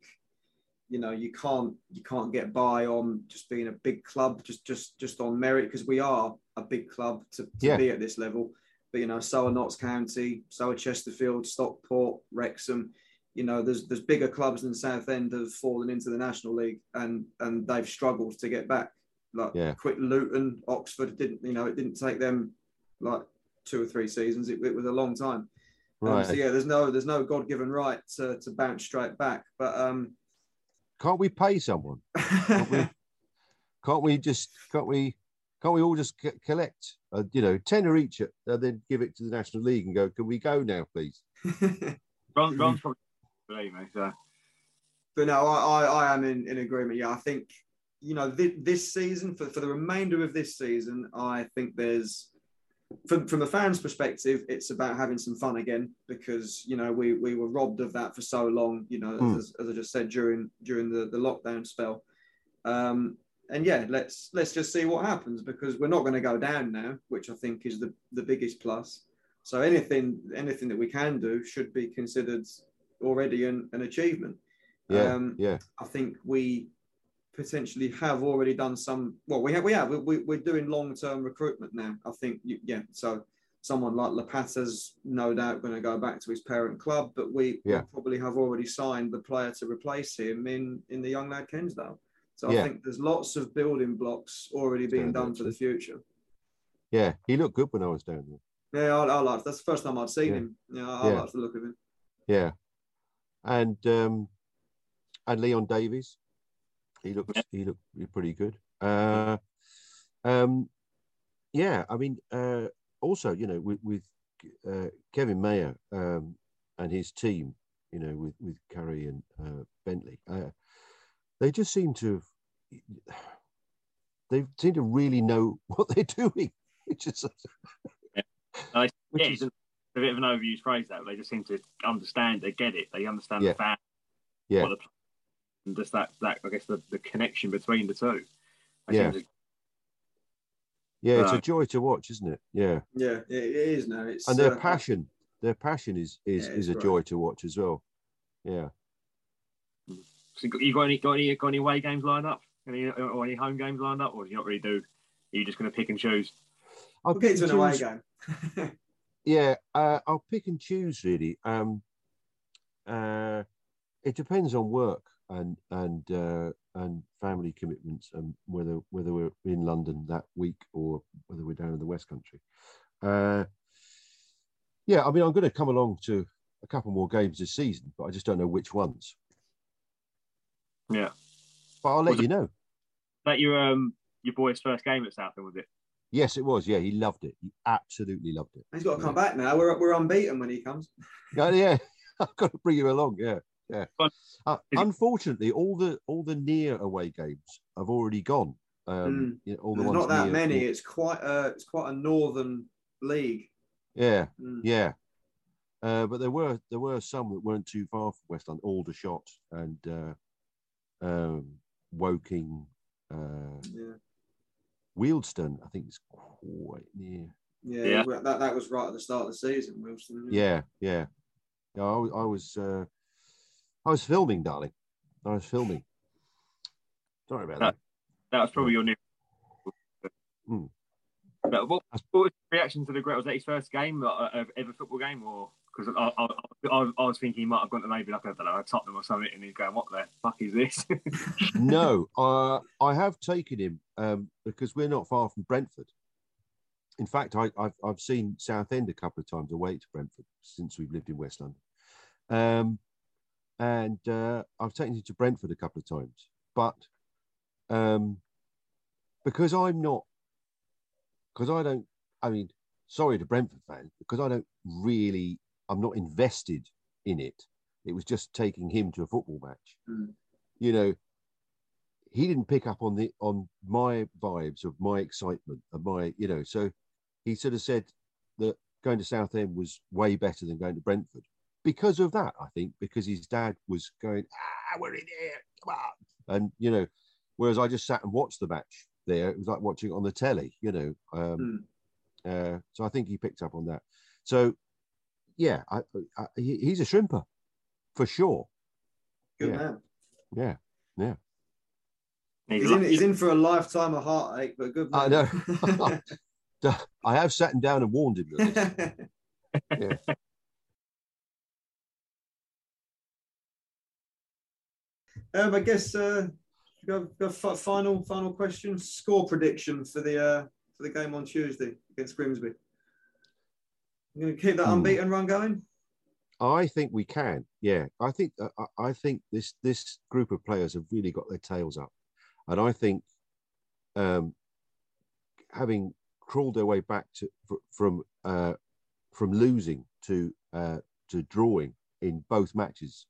you know you can't you can't get by on just being a big club just just just on merit because we are a big club to, to Yeah. be at this level. But you know, so are Notts County, so are Chesterfield, Stockport, Wrexham. You know, there's there's bigger clubs than Southend have fallen into the National League and and they've struggled to get back. Like Yeah. quit Luton, Oxford didn't you know it didn't take them like two or three seasons. It, it was a long time. Um, right so yeah, there's no there's no God given right to, to bounce straight back. But um, can't we pay someone can't we can't we just can't we can't we all just c- collect uh, you know tenner each and then give it to the national league and go can we go now please Ron, Ron's probably believe me. So but no, I, I, I am in, in agreement. Yeah, I think you know this, this season for, for the remainder of this season, I think there's from from a fan's perspective, it's about having some fun again because you know we we were robbed of that for so long. You know, Hmm. as, as I just said during during the, the lockdown spell. Um, and yeah, let's let's just see what happens because we're not going to go down now, which I think is the, the biggest plus. So anything anything that we can do should be considered already an, an achievement. Yeah, Um, yeah, I think we potentially have already done some. Well, we have. We have. We, we're doing long term recruitment now. I think. you- Yeah. So someone like Lapata's no doubt going to go back to his parent club, but we, we Yeah. probably have already signed the player to replace him in in the young lad Kensdale. So I think there's lots of building blocks already being done for the future. yeah. He looked good when I was down there. Yeah, I, I like. That's the first time I'd seen Yeah. him. Yeah, I, I Yeah. like the look of him. Yeah, and um, and Leon Davies, he looked he looked pretty good. Uh, um, yeah, I mean, uh, also you know with with uh, Kevin Maher um, and his team, you know with with Curry and uh, Bentley, uh, they just seem to have, they seem to really know what they're doing, which is which Yeah, is it's a bit of an overused phrase that they just seem to understand. They get it. They understand Yeah. the fan. yeah what the, and just that that I guess the, the connection between the two. They Yeah. seem yeah it's a joy to watch, isn't it? Yeah. Yeah, it, it is now. It's and their uh, passion their passion is is, Yeah, is a great. joy to watch as well yeah So you got, you got any got any got any away games lined up? Any or any home games lined up, or do you not really do? Are you just going to pick and choose? I'll We'll get pick to and an away game. yeah uh, i'll pick and choose really um uh it depends on work and and uh and family commitments and whether whether we're in london that week or whether we're down in the west country uh yeah i mean i'm going to come along to a couple more games this season but i just don't know which ones Yeah. but i'll let Was you know That your um your boy's first game at Southend was it? yes it was yeah he loved it he absolutely loved it He's got to come back now. We're we're unbeaten when he comes. Yeah, yeah. I've got to bring you along. Yeah, yeah. Fun. Uh, Is it- unfortunately, all the all the near away games have already gone. Um, you know, all the. There's ones not that near- many. It's quite a it's quite a northern league. Yeah, Mm. yeah. Uh, but there were there were some that weren't too far from West London. Aldershot and uh, um, Woking, uh, Yeah, Wealdstone. I think it's quite near. yeah. Yeah. That that was right at the start of the season, Wilson. Yeah, yeah. yeah I, was- I was uh, I was filming, darling. I was filming. Sorry about that. That was probably your new. Hmm. But what, what was the reaction to the great? Was that his first game, uh, uh, ever football game, or because I, I, I, I was thinking he might have gone to maybe like I don't know, a Tottenham or something, and he's going, "What the fuck is this?" no, uh, I have taken him um, because we're not far from Brentford. In fact, I, I've, I've seen Southend a couple of times away to Brentford since we've lived in West London. Um, and uh, I've taken him to Brentford a couple of times. But um, because I'm not, because I don't, I mean, sorry to Brentford fans, because I don't really, I'm not invested in it. It was just taking him to a football match. Mm. You know, he didn't pick up on the on my vibes of my excitement of my you know so he sort of said that going to Southend was way better than going to Brentford because of that I think because his dad was going ah we're in here come on and you know whereas I just sat and watched the match there it was like watching it on the telly you know um, uh, so I think he picked up on that so yeah I, I, he, he's a shrimper for sure Good Yeah. man. yeah yeah He's He's in, he's in for a lifetime of heartache, but good I know. I have sat him down and warned him of this. Yeah. Um, I guess uh, go, go fi- final final question. Score prediction for the uh, for the game on Tuesday against Grimsby. You going to keep that Hmm. unbeaten run going? I think we can. Yeah, I think uh, I- I think this this group of players have really got their tails up, and I think um, having crawled their way back to from uh, from losing to uh, to drawing in both matches.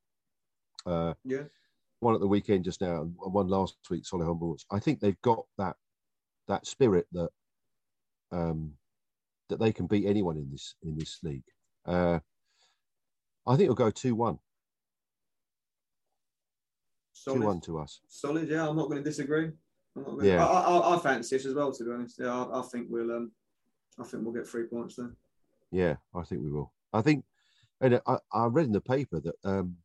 Uh, Yeah. One at the weekend just now, and one last week, Solihull Bulls. I think they've got that that spirit that um, that they can beat anyone in this in this league. Uh, I think it'll go two one. Solid. Two one to us. Solid, yeah. I'm not going to disagree. I'm not gonna, Yeah. I, I, I fancy this as well, to be honest. Yeah, I, I think we'll, um, I think we'll get three points there. Yeah, I think we will. I think, and I, I read in the paper that um,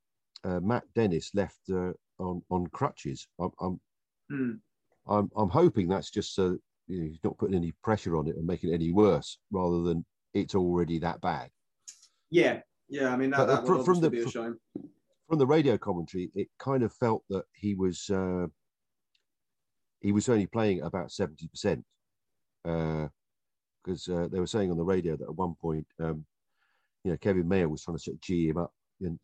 uh, Matt Dennis left uh, on on crutches. I'm, I'm Hmm. I'm I'm hoping that's just so you know, he's not putting any pressure on it and making it any worse, rather than it's already that bad. Yeah, yeah. I mean, that, uh, that fr- would from the- shame. From the radio commentary, it kind of felt that he was uh, he was only playing about seventy percent, because uh, they were saying on the radio that at one point, um, you know, Kevin Maher was trying to sort of gee him up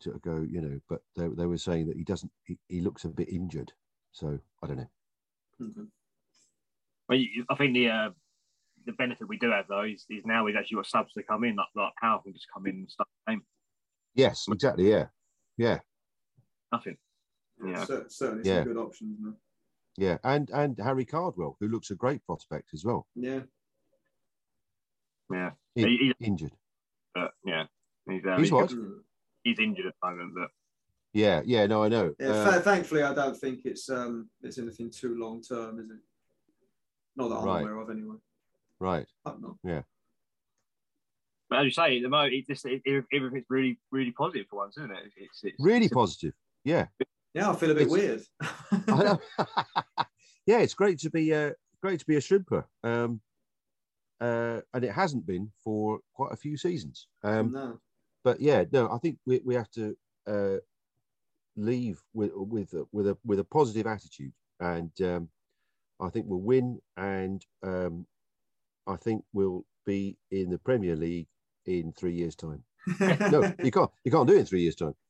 to go, you know, but they, they were saying that he doesn't, he, he looks a bit injured. So I don't know. Mhm. Well, you- I think the uh, the benefit we do have though is, is now we've actually got subs to come in, like like Powell can just come in and start the game. Yes, exactly. Yeah, yeah, Nothing. Yeah. Cer- certainly Yeah. some good options. Man. yeah, and and Harry Cardwell, who looks a great prospect as well, Yeah, Yeah. In- He- he- injured. But yeah. He's, uh, He's what? Mm. He's injured at the moment, but Yeah, yeah, no, I know. yeah. Uh, th- thankfully, I don't think it's um, it's anything too long term, is it? Not that I'm Right. aware of, anyway. right. Hope not. but as you say, at the moment it just it, it- everything's really really positive for once, isn't it? It's, it's Really it's- positive. Yeah. Yeah, I feel a bit It's- weird. I know. yeah, it's great to be uh, great to be a shrimper. Um, uh, and it hasn't been for quite a few seasons. Um, no. But yeah, no, I think we, we have to uh, leave with with a, with a with a positive attitude, and um, I think we'll win, and um, I think we'll be in the Premier League in three years' time. No, you can't you can't do it in three years' time.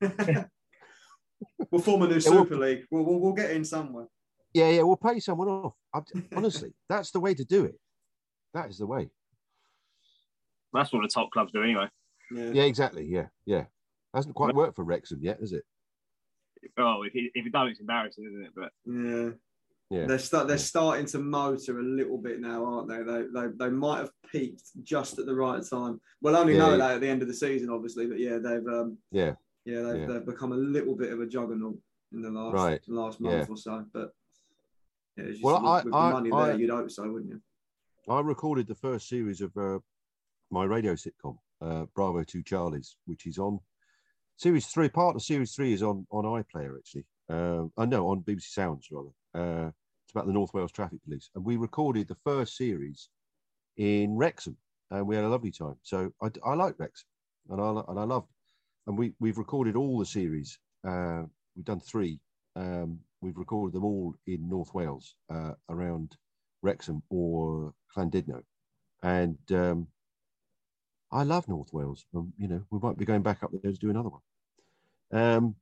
we'll form a new Yeah, we'll- Super League. We'll, we'll, we'll get in somewhere. Yeah, yeah, we'll pay someone off. I'm, honestly, that's the way to do it. That is the way. that's what the top clubs do anyway. Yeah. Yeah, exactly. Yeah, yeah. Hasn't quite worked for Wrexham yet, has it? Oh, if it, if it don't, it's embarrassing, isn't it? But Yeah. Yeah. They're start, they're starting to motor a little bit now, aren't they? They, they? they might have peaked just at the right time. We'll only Yeah, know yeah. that at the end of the season, obviously. But yeah, they've um, Yeah, yeah, they've, Yeah. they've become a little bit of a juggernaut in the last Right. last month Yeah. or so. But yeah, it's just Well, with, I- with the I- money I- there, you'd hope so, wouldn't you? I recorded the first series of uh, my radio sitcom, uh, Bravo Two Charlies, which is on series three. Part of series three is on on iPlayer actually. Uh, know on BBC Sounds rather. Uh, it's about the North Wales Traffic Police, and we recorded the first series in Wrexham, and we had a lovely time. So I, I like Wrexham, and I and I loved, and we we've recorded all the series. Uh, we've done three. Um, we've recorded them all in North Wales uh, around Wrexham or Llandudno, and um, I love North Wales. Um, you know, we might be going back up there to do another one. Um,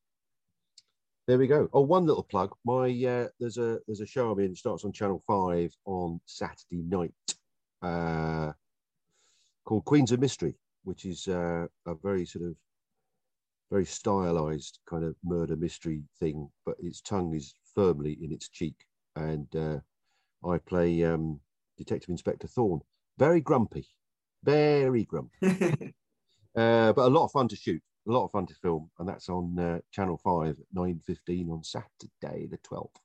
there we go. Oh, one little plug. My uh, there's a there's a show I'm in. It starts on Channel Five on Saturday night, uh, called Queens of Mystery, which is uh, a very sort of very stylized kind of murder mystery thing, but its tongue is firmly in its cheek, and uh, I play um, Detective Inspector Thorne. Very grumpy, very grim. uh, but a lot of fun to shoot, a lot of fun to film, and that's on uh, Channel Five at nine fifteen on Saturday the twelfth.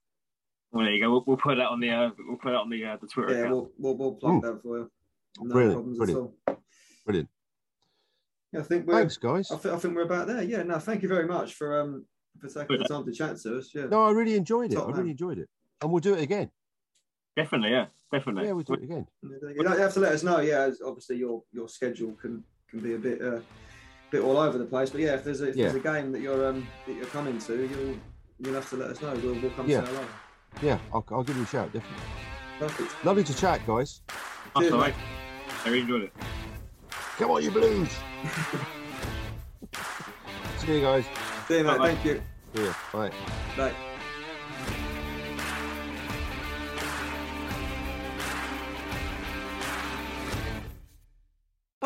well, there you go. We'll, we'll put that on the uh, we'll put that on the uh, the Twitter Yeah, account. we'll, we'll, we'll plug that for you. No Brilliant, problems brilliant. at all. Brilliant. Yeah, I think we're Thanks, guys. I, think, I think we're about there. Yeah, no, thank you very much for um for taking the time to chat to us. Yeah. No, I really enjoyed it. Top I really enjoyed it, and we'll do it again. Definitely, yeah, definitely. Yeah, we'll do it again. You don't have to let us know. Yeah, obviously your your schedule can can be a bit uh, bit all over the place. But yeah, if there's a, if Yeah. there's a game that you're um that you're coming to, you'll you'll have to let us know. We'll, we'll come Yeah. say hello. Yeah, I'll, I'll give you a shout. Definitely. Perfect. Lovely to chat, guys. That's Cheers, all mate. I really enjoyed it. Come on, you blues. See you guys. See you, mate. Bye-bye. Thank you. See you. Bye. Bye.